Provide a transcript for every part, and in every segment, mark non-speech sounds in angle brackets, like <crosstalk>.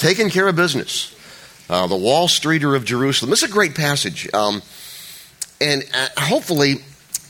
taking care of business. Uh, the Wall Streeter of Jerusalem. This is a great passage. Um, and uh, hopefully,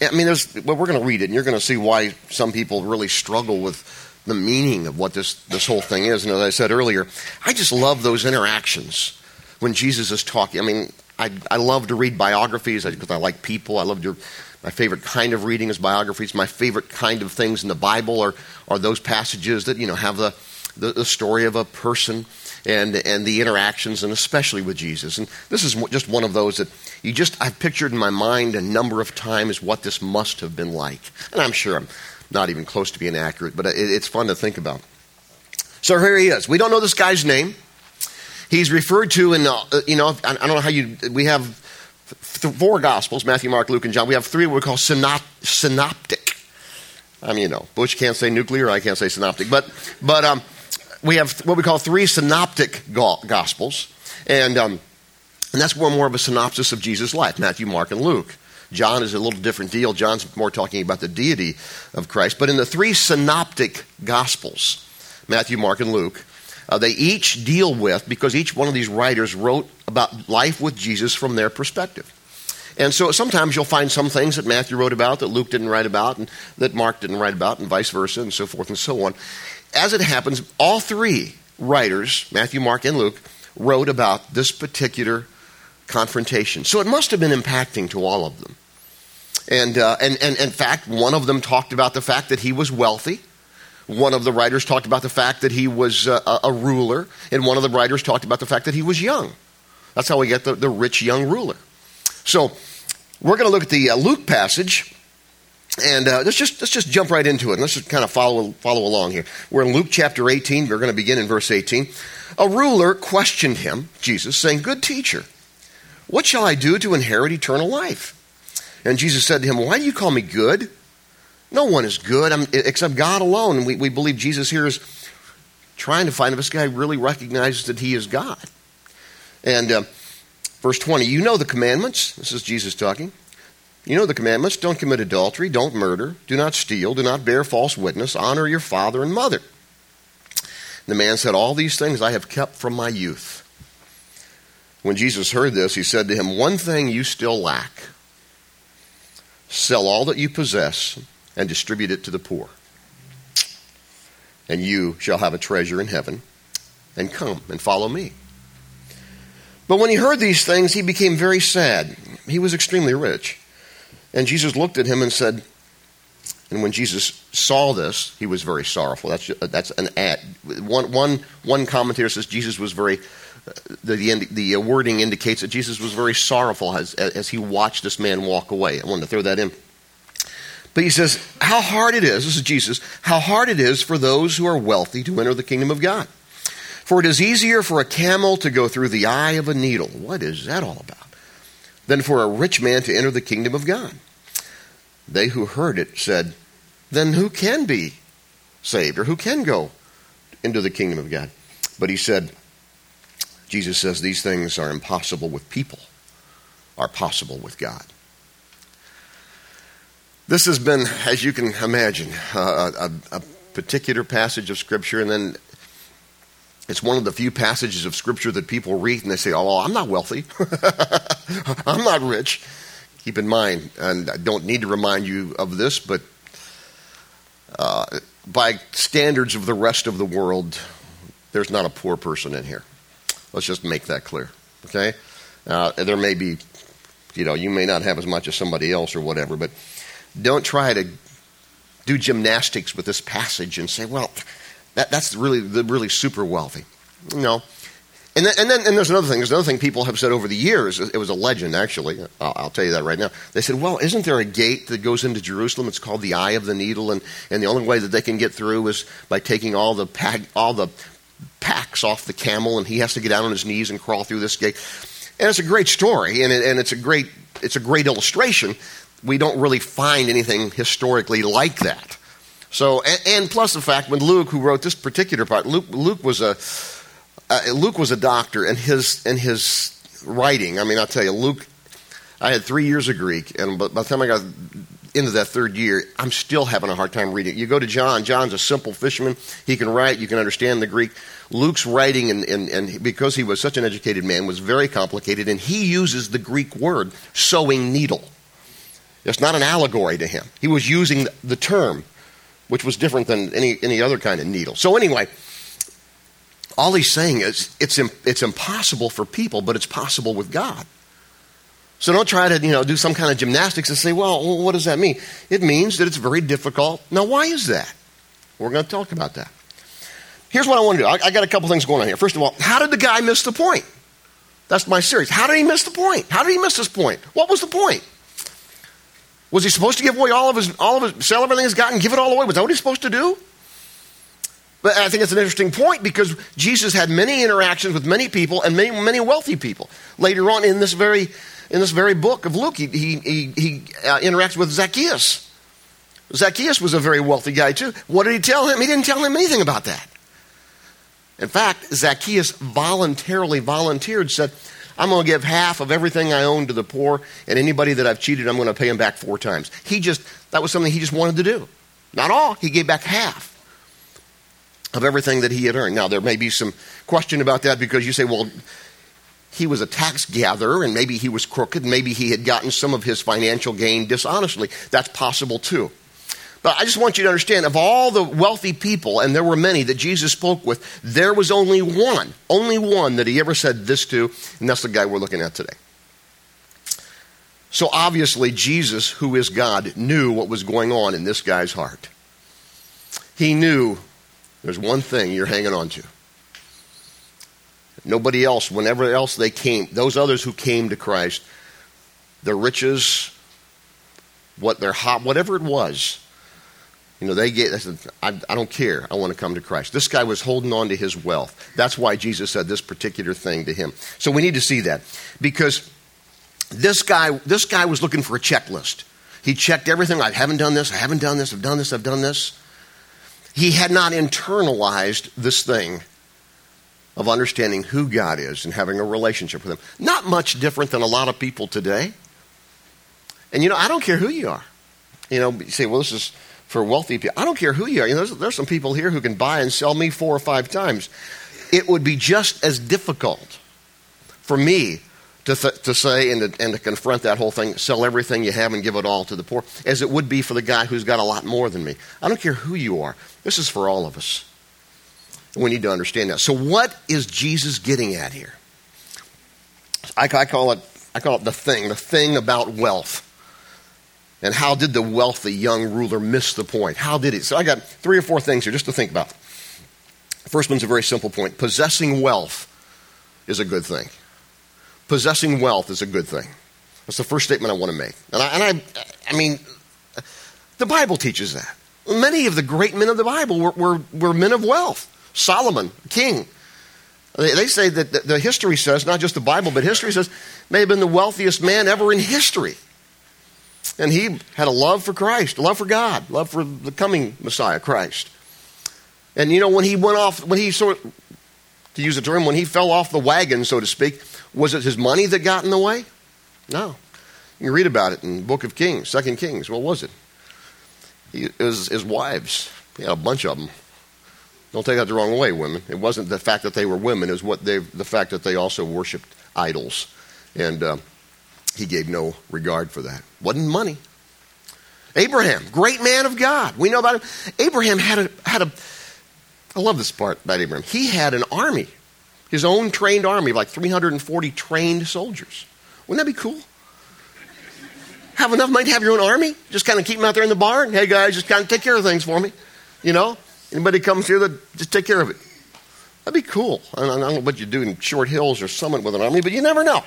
I mean, there's, well, we're going to read it, and you're going to see why some people really struggle with the meaning of what this, this whole thing is. And as I said earlier, I just love those interactions when Jesus is talking. I mean, I, I love to read biographies because I like people. I love to. My favorite kind of reading is biographies. My favorite kind of things in the Bible are, are those passages that you know have the, the, the story of a person and and the interactions, and especially with Jesus. And this is just one of those that you just I've pictured in my mind a number of times what this must have been like. And I'm sure I'm not even close to being accurate, but it, it's fun to think about. So here he is. We don't know this guy's name. He's referred to in, uh, you know, I don't know how you, we have four Gospels Matthew, Mark, Luke, and John. We have three we call synop, synoptic. I mean, you know, Bush can't say nuclear, I can't say synoptic. But, but um, we have what we call three synoptic Gospels. And, um, and that's more, more of a synopsis of Jesus' life Matthew, Mark, and Luke. John is a little different deal. John's more talking about the deity of Christ. But in the three synoptic Gospels, Matthew, Mark, and Luke, uh, they each deal with, because each one of these writers wrote about life with Jesus from their perspective. And so sometimes you'll find some things that Matthew wrote about that Luke didn't write about, and that Mark didn't write about, and vice versa, and so forth and so on. As it happens, all three writers, Matthew, Mark, and Luke, wrote about this particular confrontation. So it must have been impacting to all of them. And, uh, and, and in fact, one of them talked about the fact that he was wealthy. One of the writers talked about the fact that he was uh, a, a ruler, and one of the writers talked about the fact that he was young. That's how we get the, the rich young ruler. So we're going to look at the uh, Luke passage, and uh, let's just let's just jump right into it. Let's just kind of follow follow along here. We're in Luke chapter 18. We're going to begin in verse 18. A ruler questioned him, Jesus, saying, "Good teacher, what shall I do to inherit eternal life?" And Jesus said to him, "Why do you call me good? No one is good except God alone. And we, we believe Jesus here is trying to find if this guy really recognizes that he is God. And uh, verse 20, you know the commandments. This is Jesus talking. You know the commandments don't commit adultery, don't murder, do not steal, do not bear false witness, honor your father and mother. The man said, All these things I have kept from my youth. When Jesus heard this, he said to him, One thing you still lack. Sell all that you possess and distribute it to the poor. And you shall have a treasure in heaven, and come and follow me. But when he heard these things, he became very sad. He was extremely rich. And Jesus looked at him and said, and when Jesus saw this, he was very sorrowful. That's, uh, that's an ad. One, one, one commentator says Jesus was very, uh, the, the, the uh, wording indicates that Jesus was very sorrowful as, as he watched this man walk away. I wanted to throw that in. But he says, How hard it is, this is Jesus, how hard it is for those who are wealthy to enter the kingdom of God. For it is easier for a camel to go through the eye of a needle. What is that all about? Than for a rich man to enter the kingdom of God. They who heard it said, Then who can be saved, or who can go into the kingdom of God? But he said, Jesus says these things are impossible with people, are possible with God. This has been, as you can imagine, a, a, particular passage of Scripture, and then it's one of the few passages of Scripture that people read and they say, Oh, I'm not wealthy. <laughs> I'm not rich. Keep in mind, and I don't need to remind you of this, but uh, by standards of the rest of the world, there's not a poor person in here. Let's just make that clear. Okay? Uh, there may be, you know, you may not have as much as somebody else or whatever, but don't try to do gymnastics with this passage and say, well, that, that's really the really super wealthy. No. And then, and then and there's another thing. There's another thing people have said over the years. It was a legend, actually. I'll, I'll, tell you that right now. They said, well, isn't there a gate that goes into Jerusalem? It's called the Eye of the Needle, and, and the only way that they can get through is by taking all the pack, all the packs off the camel, and he has to get down on his knees and crawl through this gate. And it's a great story, and, it, and it's a great it's a great illustration we don't really find anything historically like that. So, and, and, plus the fact when Luke, who wrote this particular part, Luke, Luke was a uh, Luke was a doctor, and his and his writing. I mean, I'll tell you, Luke. I had three years of Greek, and by the time I got into that third year, I'm still having a hard time reading. You go to John, John's a simple fisherman. He can write, you can understand the Greek. Luke's writing, and, and, and because he was such an educated man, was very complicated, and he uses the Greek word sewing needle. It's not an allegory to him. He was using the term, which was different than any, any other kind of needle. So, anyway, all he's saying is it's, it's impossible for people, but it's possible with God. So don't try to, you know, do some kind of gymnastics and say, well, what does that mean? It means that it's very difficult. Now, why is that? We're going to talk about that. Here's what I want to do. I, I got a couple things going on here. First of all, how did the guy miss the point? That's my series. How did he miss the point? How did he miss this point? What was the point? Was he supposed to give away all of his, all of his, sell everything he's got and give it all away? Was that what he's supposed to do? But I think it's an interesting point because Jesus had many interactions with many people and many, many wealthy people. Later on in this very in this very book of Luke, he, he, he, he uh, interacts with Zacchaeus. Zacchaeus was a very wealthy guy, too. What did he tell him? He didn't tell him anything about that. In fact, Zacchaeus voluntarily volunteered, said, I'm going to give half of everything I own to the poor, and anybody that I've cheated, I'm going to pay him back four times. He just, that was something he just wanted to do. Not all, he gave back half of everything that he had earned. Now, there may be some question about that because you say, well, he was a tax gatherer and maybe he was crooked, maybe he had gotten some of his financial gain dishonestly. That's possible too. But I just want you to understand of all the wealthy people, and there were many that Jesus spoke with, there was only one, only one that he ever said this to, and that's the guy we're looking at today. So obviously, Jesus, who is God, knew what was going on in this guy's heart. He knew there's one thing you're hanging on to. Nobody else, whenever else they came, those others who came to Christ, their riches, what their hot, whatever it was, you know, they get, I, I don't care. I want to come to Christ. This guy was holding on to his wealth. That's why Jesus said this particular thing to him. So we need to see that because this guy, this guy was looking for a checklist. He checked everything. I haven't done this. I haven't done this. I've done this. I've done this. He had not internalized this thing of understanding who God is and having a relationship with Him. Not much different than a lot of people today. And you know, I don't care who you are. You know, you say, well, this is for wealthy people. I don't care who you are. You know, there's, there's some people here who can buy and sell me four or five times. It would be just as difficult for me to, th- to say and to, and to confront that whole thing, sell everything you have and give it all to the poor, as it would be for the guy who's got a lot more than me. I don't care who you are. This is for all of us. We need to understand that. So, what is Jesus getting at here? I, I, call it, I call it the thing, the thing about wealth. And how did the wealthy young ruler miss the point? How did it? So, I got three or four things here just to think about. First one's a very simple point possessing wealth is a good thing. Possessing wealth is a good thing. That's the first statement I want to make. And I, and I, I mean, the Bible teaches that. Many of the great men of the Bible were, were, were men of wealth. Solomon, king. They, they say that the, the history says, not just the Bible, but history says, may have been the wealthiest man ever in history. And he had a love for Christ, love for God, love for the coming Messiah, Christ. And you know, when he went off, when he sort of, to use a term, when he fell off the wagon, so to speak, was it his money that got in the way? No. You read about it in the book of Kings, Second Kings. What was it? He, it was his wives. He had a bunch of them. Don't take that the wrong way, women. It wasn't the fact that they were women; it was what they, the fact that they also worshipped idols, and uh, he gave no regard for that. Wasn't money. Abraham, great man of God. We know about him. Abraham had a had a. I love this part about Abraham. He had an army, his own trained army, like 340 trained soldiers. Wouldn't that be cool? Have enough money to have your own army? Just kind of keep them out there in the barn. Hey guys, just kind of take care of things for me. You know, Anybody comes here that just take care of it? That'd be cool. I don't know what you do in Short Hills or Summit with an army, but you never know.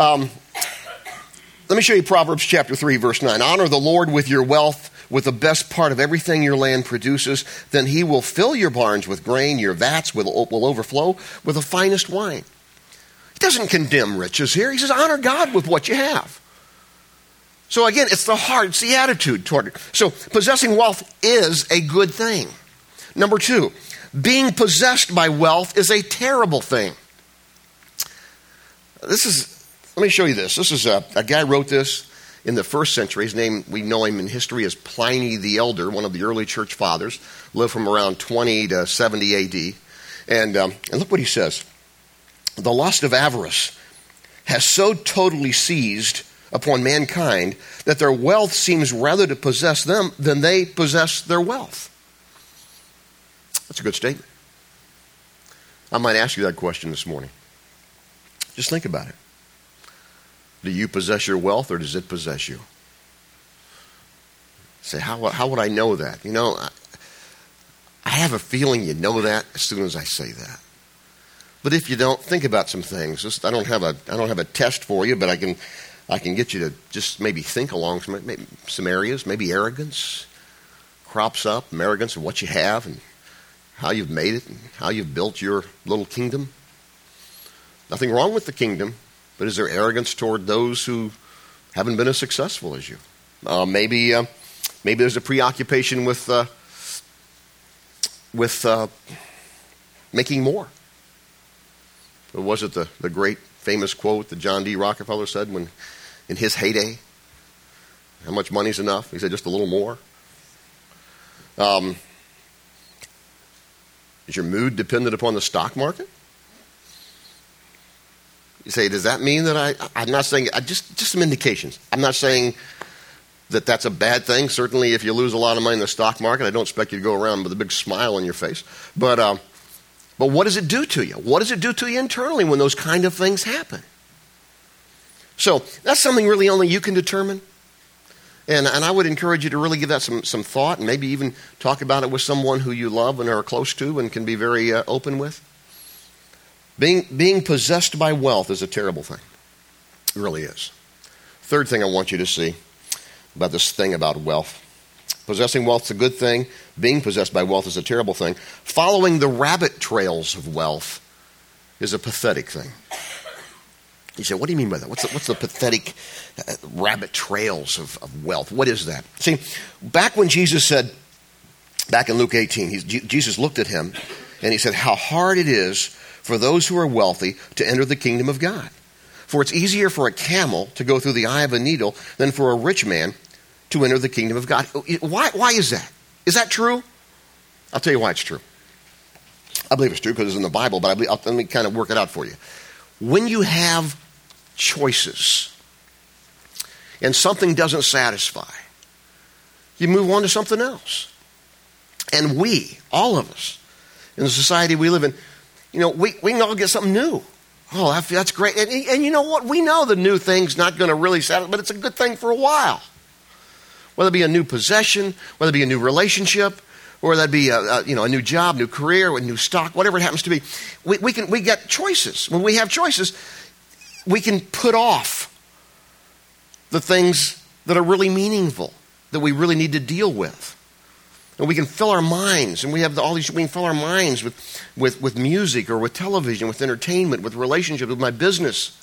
Um, let me show you Proverbs chapter 3, verse 9. Honor the Lord with your wealth, with the best part of everything your land produces. Then he will fill your barns with grain, your vats will, will overflow with the finest wine. He doesn't condemn riches here. He says, honor God with what you have. So again, it's the heart, it's the attitude toward it. So possessing wealth is a good thing. Number two, being possessed by wealth is a terrible thing. This is, let me show you this. This is a, a guy wrote this, in the first century. His name, we know him in history as Pliny the Elder, one of the early church fathers, lived from around 20 to 70 AD. And, um, and look what he says The lust of avarice has so totally seized upon mankind that their wealth seems rather to possess them than they possess their wealth. That's a good statement. I might ask you that question this morning. Just think about it. Do you possess your wealth or does it possess you? Say, how, how would I know that? You know, I, I have a feeling you know that as soon as I say that. But if you don't, think about some things. Just, I don't have a I don't have a test for you, but I can I can get you to just maybe think along some maybe some areas. Maybe arrogance crops up, arrogance of what you have and how you've made it and how you've built your little kingdom. Nothing wrong with the kingdom, but is there arrogance toward those who haven't been as successful as you? Uh, maybe uh, maybe there's a preoccupation with uh, with uh, making more. Or was it the, the great famous quote that John D. Rockefeller said when in his heyday? How much money's enough? He said just a little more. Um, is your mood dependent upon the stock market? You say, does that mean that I? I'm not saying. I just just some indications. I'm not saying that that's a bad thing. Certainly, if you lose a lot of money in the stock market, I don't expect you to go around with a big smile on your face. But um, but what does it do to you? What does it do to you internally when those kind of things happen? So that's something really only you can determine. And, and I would encourage you to really give that some, some thought and maybe even talk about it with someone who you love and are close to and can be very uh, open with. Being, being possessed by wealth is a terrible thing. It really is. Third thing I want you to see about this thing about wealth Possessing wealth is a good thing. Being possessed by wealth is a terrible thing. Following the rabbit trails of wealth is a pathetic thing. You say, what do you mean by that? What's the, what's the pathetic uh, rabbit trails of, of wealth? What is that? See, back when Jesus said, back in Luke 18, Jesus looked at him and he said, How hard it is for those who are wealthy to enter the kingdom of God. For it's easier for a camel to go through the eye of a needle than for a rich man to enter the kingdom of God. Why, why is that? Is that true? I'll tell you why it's true. I believe it's true because it's in the Bible, but I believe, let me kind of work it out for you. When you have choices and something doesn't satisfy, you move on to something else. And we, all of us, in the society we live in, you know, we, we can all get something new. Oh, that's great. And, and you know what? We know the new thing's not going to really satisfy, but it's a good thing for a while whether it be a new possession, whether it be a new relationship, or that be a, a, you know a new job, new career, a new stock, whatever it happens to be. We, we can we get choices. When we have choices, we can put off the things that are really meaningful, that we really need to deal with. And we can fill our minds, and we have all these. We can fill our minds with, with, with music or with television, with entertainment, with relationships, with my business,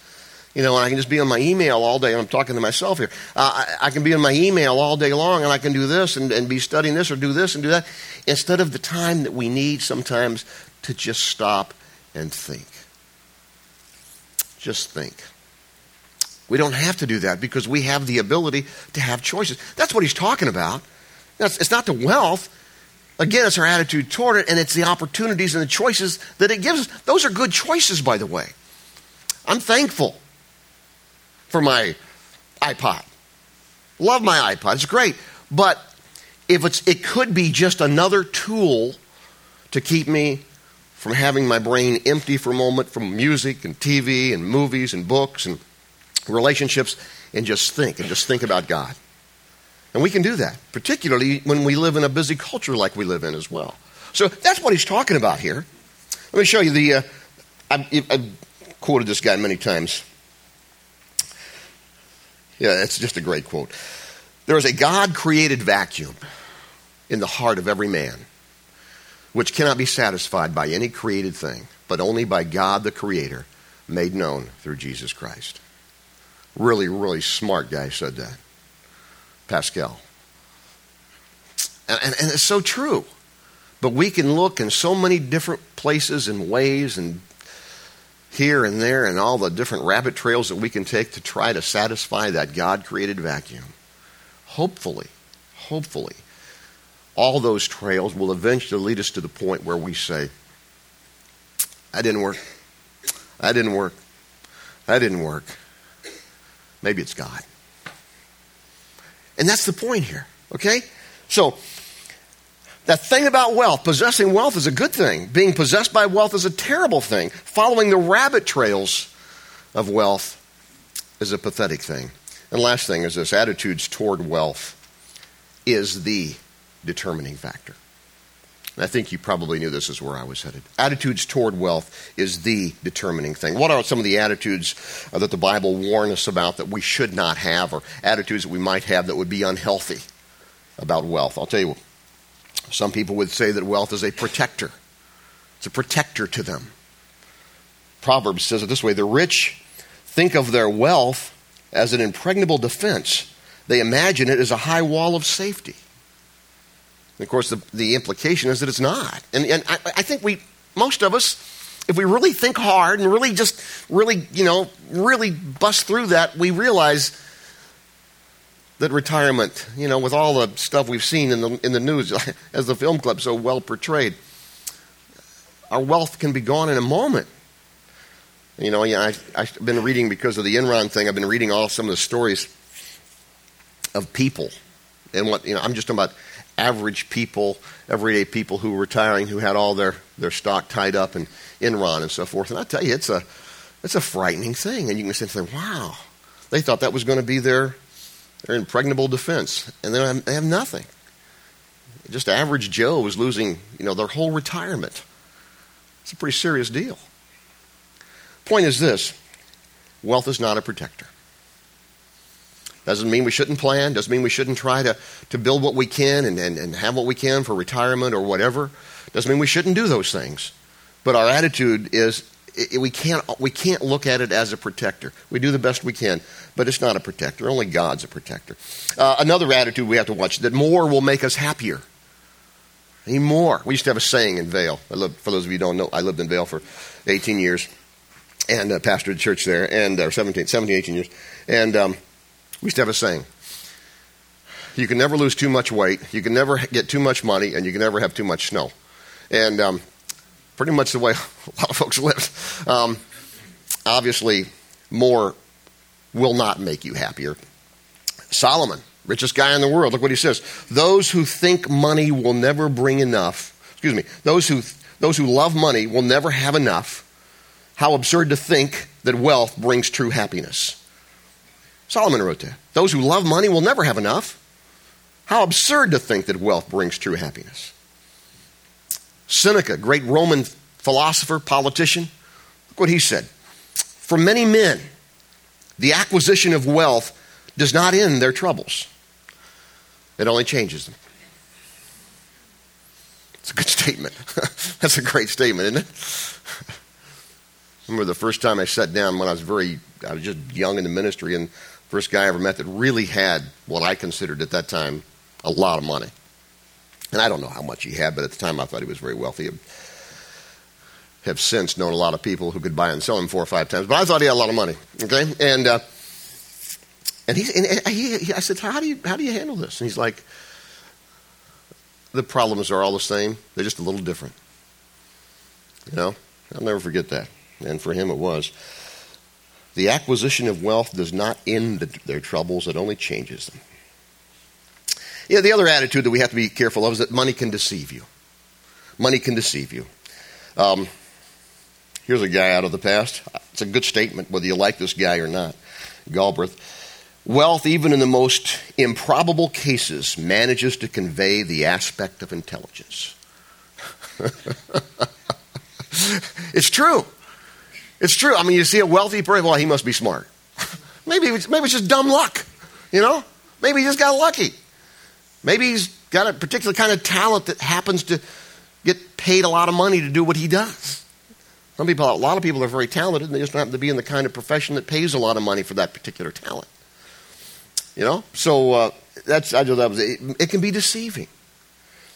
you know, and I can just be on my email all day. And I'm talking to myself here. Uh, I, I, can be on my email all day long, and I can do this and, and be studying this or do this and do that, instead of the time that we need sometimes to just stop and think. Just think. We don't have to do that because we have the ability to have choices. That's what he's talking about. It's not the wealth. Again, it's our attitude toward it, and it's the opportunities and the choices that it gives us. Those are good choices, by the way. I'm thankful for my iPod. Love my iPod. It's great. But if it's it could be just another tool to keep me from having my brain empty for a moment from music and TV and movies and books and relationships and just think and just think about God. And we can do that, particularly when we live in a busy culture like we live in as well. So that's what he's talking about here. Let me show you the. Uh, I've, I've quoted this guy many times. Yeah, it's just a great quote. There is a God created vacuum in the heart of every man, which cannot be satisfied by any created thing, but only by God the Creator, made known through Jesus Christ. Really, really smart guy said that. Pascal. And, and, and it's so true. But we can look in so many different places and ways and here and there and all the different rabbit trails that we can take to try to satisfy that God created vacuum. Hopefully, hopefully, all those trails will eventually lead us to the point where we say, That didn't work. That didn't work. That didn't work. Maybe it's God. And that's the point here, okay? So, that thing about wealth, possessing wealth is a good thing. Being possessed by wealth is a terrible thing. Following the rabbit trails of wealth is a pathetic thing. And last thing is this attitudes toward wealth is the determining factor. And I think you probably knew this is where I was headed. Attitudes toward wealth is the determining thing. What are some of the attitudes uh, that the Bible warns us about that we should not have, or attitudes that we might have that would be unhealthy about wealth? I'll tell you, some people would say that wealth is a protector, it's a protector to them. Proverbs says it this way the rich think of their wealth as an impregnable defense, they imagine it as a high wall of safety. And of course, the, the implication is that it's not. And, and I, I think we, most of us, if we really think hard and really just, really, you know, really bust through that, we realize that retirement, you know, with all the stuff we've seen in the, in the news, <laughs> as the film club so well portrayed, our wealth can be gone in a moment. You know, yeah, I, I've been reading because of the Enron thing. I've been reading all some of the stories of people, and what you know. I'm just talking about average people, everyday people who were retiring, who had all their, their stock tied up in Enron and so forth. And I tell you, it's a, it's a frightening thing. And you can say, wow, they thought that was going to be their, their impregnable defense. And then they have nothing. Just average Joe is losing, you know, their whole retirement. It's a pretty serious deal. Point is this wealth is not a protector. Doesn't mean we shouldn't plan, doesn't mean we shouldn't try to, to build what we can and, and, and have what we can for retirement or whatever. Doesn't mean we shouldn't do those things. But our attitude is it, we, can't, we can't look at it as a protector. We do the best we can, but it's not a protector. Only God's a protector. Uh, another attitude we have to watch that more will make us happier. Any more. We used to have a saying in Vail. I lived, for those of you who don't know, I lived in Vail for 18 years and uh, pastored a church there, and uh, 17, 17, 18 years. And um, we used to have a saying you can never lose too much weight, you can never get too much money, and you can never have too much snow. And um, pretty much the way <laughs> a lot of folks live. Um, obviously, more will not make you happier. Solomon, richest guy in the world, look what he says. Those who think money will never bring enough, excuse me, those who, those who love money will never have enough. How absurd to think that wealth brings true happiness. Solomon wrote that. Those who love money will never have enough. How absurd to think that wealth brings true happiness. Seneca, great Roman philosopher, politician, look what he said. For many men, the acquisition of wealth does not end their troubles, it only changes them. It's a good statement. <laughs> That's a great statement, isn't it? <laughs> I remember the first time I sat down when I was very, I was just young in the ministry, and First guy I ever met that really had what I considered at that time a lot of money. And I don't know how much he had, but at the time I thought he was very wealthy. I have since known a lot of people who could buy and sell him four or five times, but I thought he had a lot of money. Okay, and uh, and, and he, he, I said, how do you how do you handle this? And he's like, the problems are all the same; they're just a little different. You know, I'll never forget that. And for him, it was. The acquisition of wealth does not end their troubles, it only changes them. Yeah, the other attitude that we have to be careful of is that money can deceive you. Money can deceive you. Um, here's a guy out of the past. It's a good statement, whether you like this guy or not. Galbraith. Wealth, even in the most improbable cases, manages to convey the aspect of intelligence. <laughs> it's true. It's true. I mean, you see a wealthy person, well, he must be smart. maybe, it's, maybe it's just dumb luck, you know? Maybe he just got lucky. Maybe he's got a particular kind of talent that happens to get paid a lot of money to do what he does. Some people, a lot of people are very talented, and they just happen to be in the kind of profession that pays a lot of money for that particular talent. You know, so uh, that's I just that was it, it can be deceiving.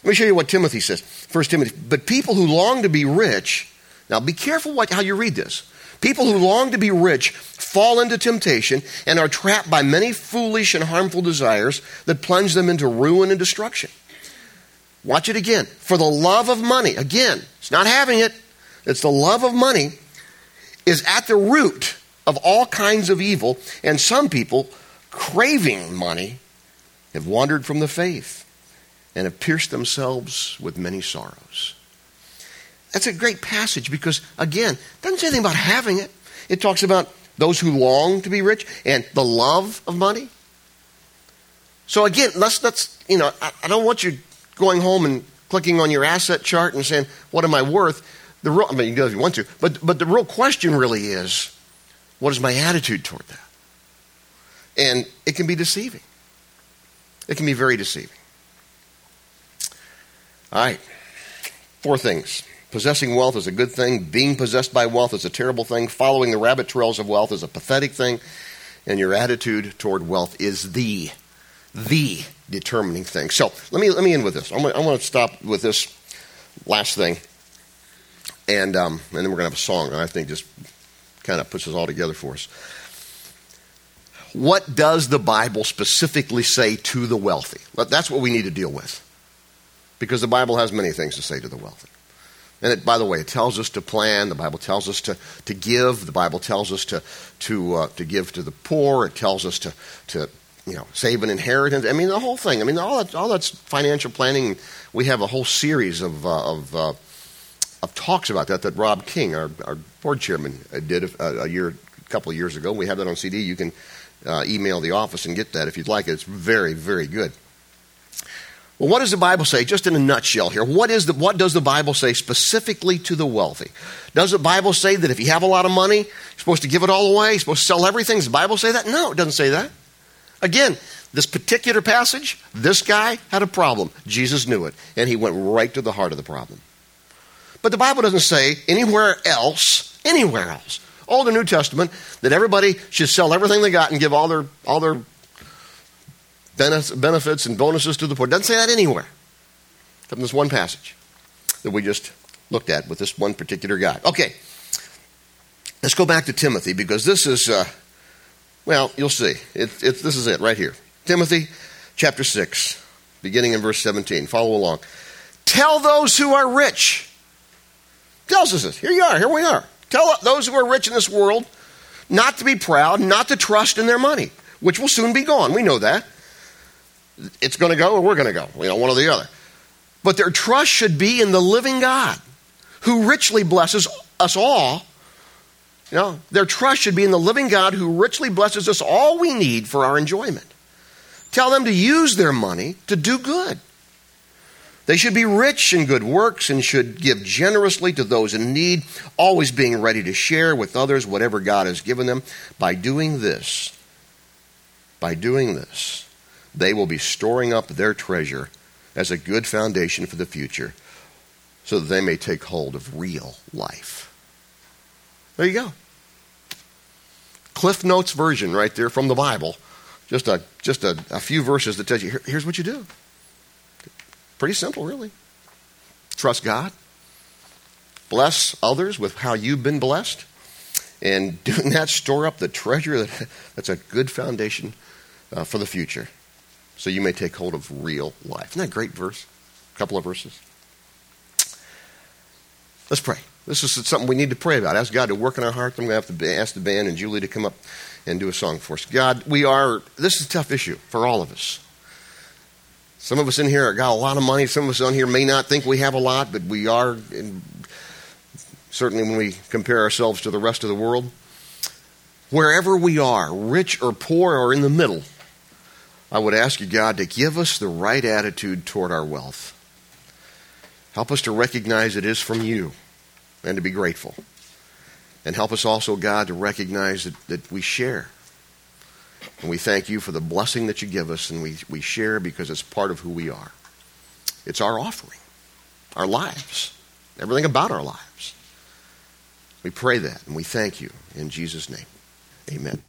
Let me show you what Timothy says. First Timothy, but people who long to be rich. Now, be careful what, how you read this. People who long to be rich fall into temptation and are trapped by many foolish and harmful desires that plunge them into ruin and destruction. Watch it again. For the love of money, again, it's not having it, it's the love of money, is at the root of all kinds of evil, and some people, craving money, have wandered from the faith and have pierced themselves with many sorrows. That's a great passage because, again, it doesn't say anything about having it. It talks about those who long to be rich and the love of money. So again, let's let's you know, I, I don't want you going home and clicking on your asset chart and saying, "What am I worth?" The real, I mean, you can if you want to, but but the real question really is, what is my attitude toward that? And it can be deceiving. It can be very deceiving. All right, four things. Possessing wealth is a good thing. Being possessed by wealth is a terrible thing. Following the rabbit trails of wealth is a pathetic thing. And your attitude toward wealth is the, the determining thing. So let me, let me end with this. I'm going to stop with this last thing. And, um, and then we're going to have a song that I think just kind of puts us all together for us. What does the Bible specifically say to the wealthy? That's what we need to deal with. Because the Bible has many things to say to the wealthy. And it, by the way, it tells us to plan. The Bible tells us to, to give. The Bible tells us to, to, uh, to give to the poor. It tells us to, to you know, save an inheritance. I mean, the whole thing. I mean, all, that, all that's financial planning. We have a whole series of, uh, of, uh, of talks about that that Rob King, our, our board chairman, uh, did a, a, year, a couple of years ago. We have that on CD. You can uh, email the office and get that if you'd like it. It's very, very good. Well, what does the Bible say, just in a nutshell here? What, is the, what does the Bible say specifically to the wealthy? Does the Bible say that if you have a lot of money, you're supposed to give it all away? You're supposed to sell everything? Does the Bible say that? No, it doesn't say that. Again, this particular passage, this guy had a problem. Jesus knew it, and he went right to the heart of the problem. But the Bible doesn't say anywhere else, anywhere else, Old or New Testament, that everybody should sell everything they got and give all their, all their benefits and bonuses to the poor. It doesn't say that anywhere. Except in this one passage that we just looked at with this one particular guy. Okay, let's go back to Timothy because this is, uh, well, you'll see. It, it, this is it right here. Timothy chapter 6, beginning in verse 17. Follow along. Tell those who are rich. Tells us this. Here you are. Here we are. Tell those who are rich in this world not to be proud, not to trust in their money, which will soon be gone. We know that it's going to go or we're going to go, you know, one or the other. But their trust should be in the living God who richly blesses us all. You know, their trust should be in the living God who richly blesses us all we need for our enjoyment. Tell them to use their money to do good. They should be rich in good works and should give generously to those in need, always being ready to share with others whatever God has given them. By doing this, by doing this, they will be storing up their treasure as a good foundation for the future so that they may take hold of real life. There you go. Cliff Notes version right there from the Bible. Just a, just a, a few verses that tells you here, here's what you do. Pretty simple, really. Trust God. Bless others with how you've been blessed. And <laughs> doing that, store up the treasure that, that's a good foundation uh, for the future so you may take hold of real life. Isn't that a great verse? A couple of verses. Let's pray. This is something we need to pray about. Ask God to work in our hearts. I'm going to have to ask the band and Julie to come up and do a song for us. God, we are, this is a tough issue for all of us. Some of us in here got a lot of money. Some of us on here may not think we have a lot, but we are, certainly when we compare ourselves to the rest of the world. Wherever we are, rich or poor or in the middle, I would ask you, God, to give us the right attitude toward our wealth. Help us to recognize it is from you and to be grateful. And help us also, God, to recognize that, that we share. And we thank you for the blessing that you give us, and we, we share because it's part of who we are. It's our offering, our lives, everything about our lives. We pray that, and we thank you in Jesus' name. Amen.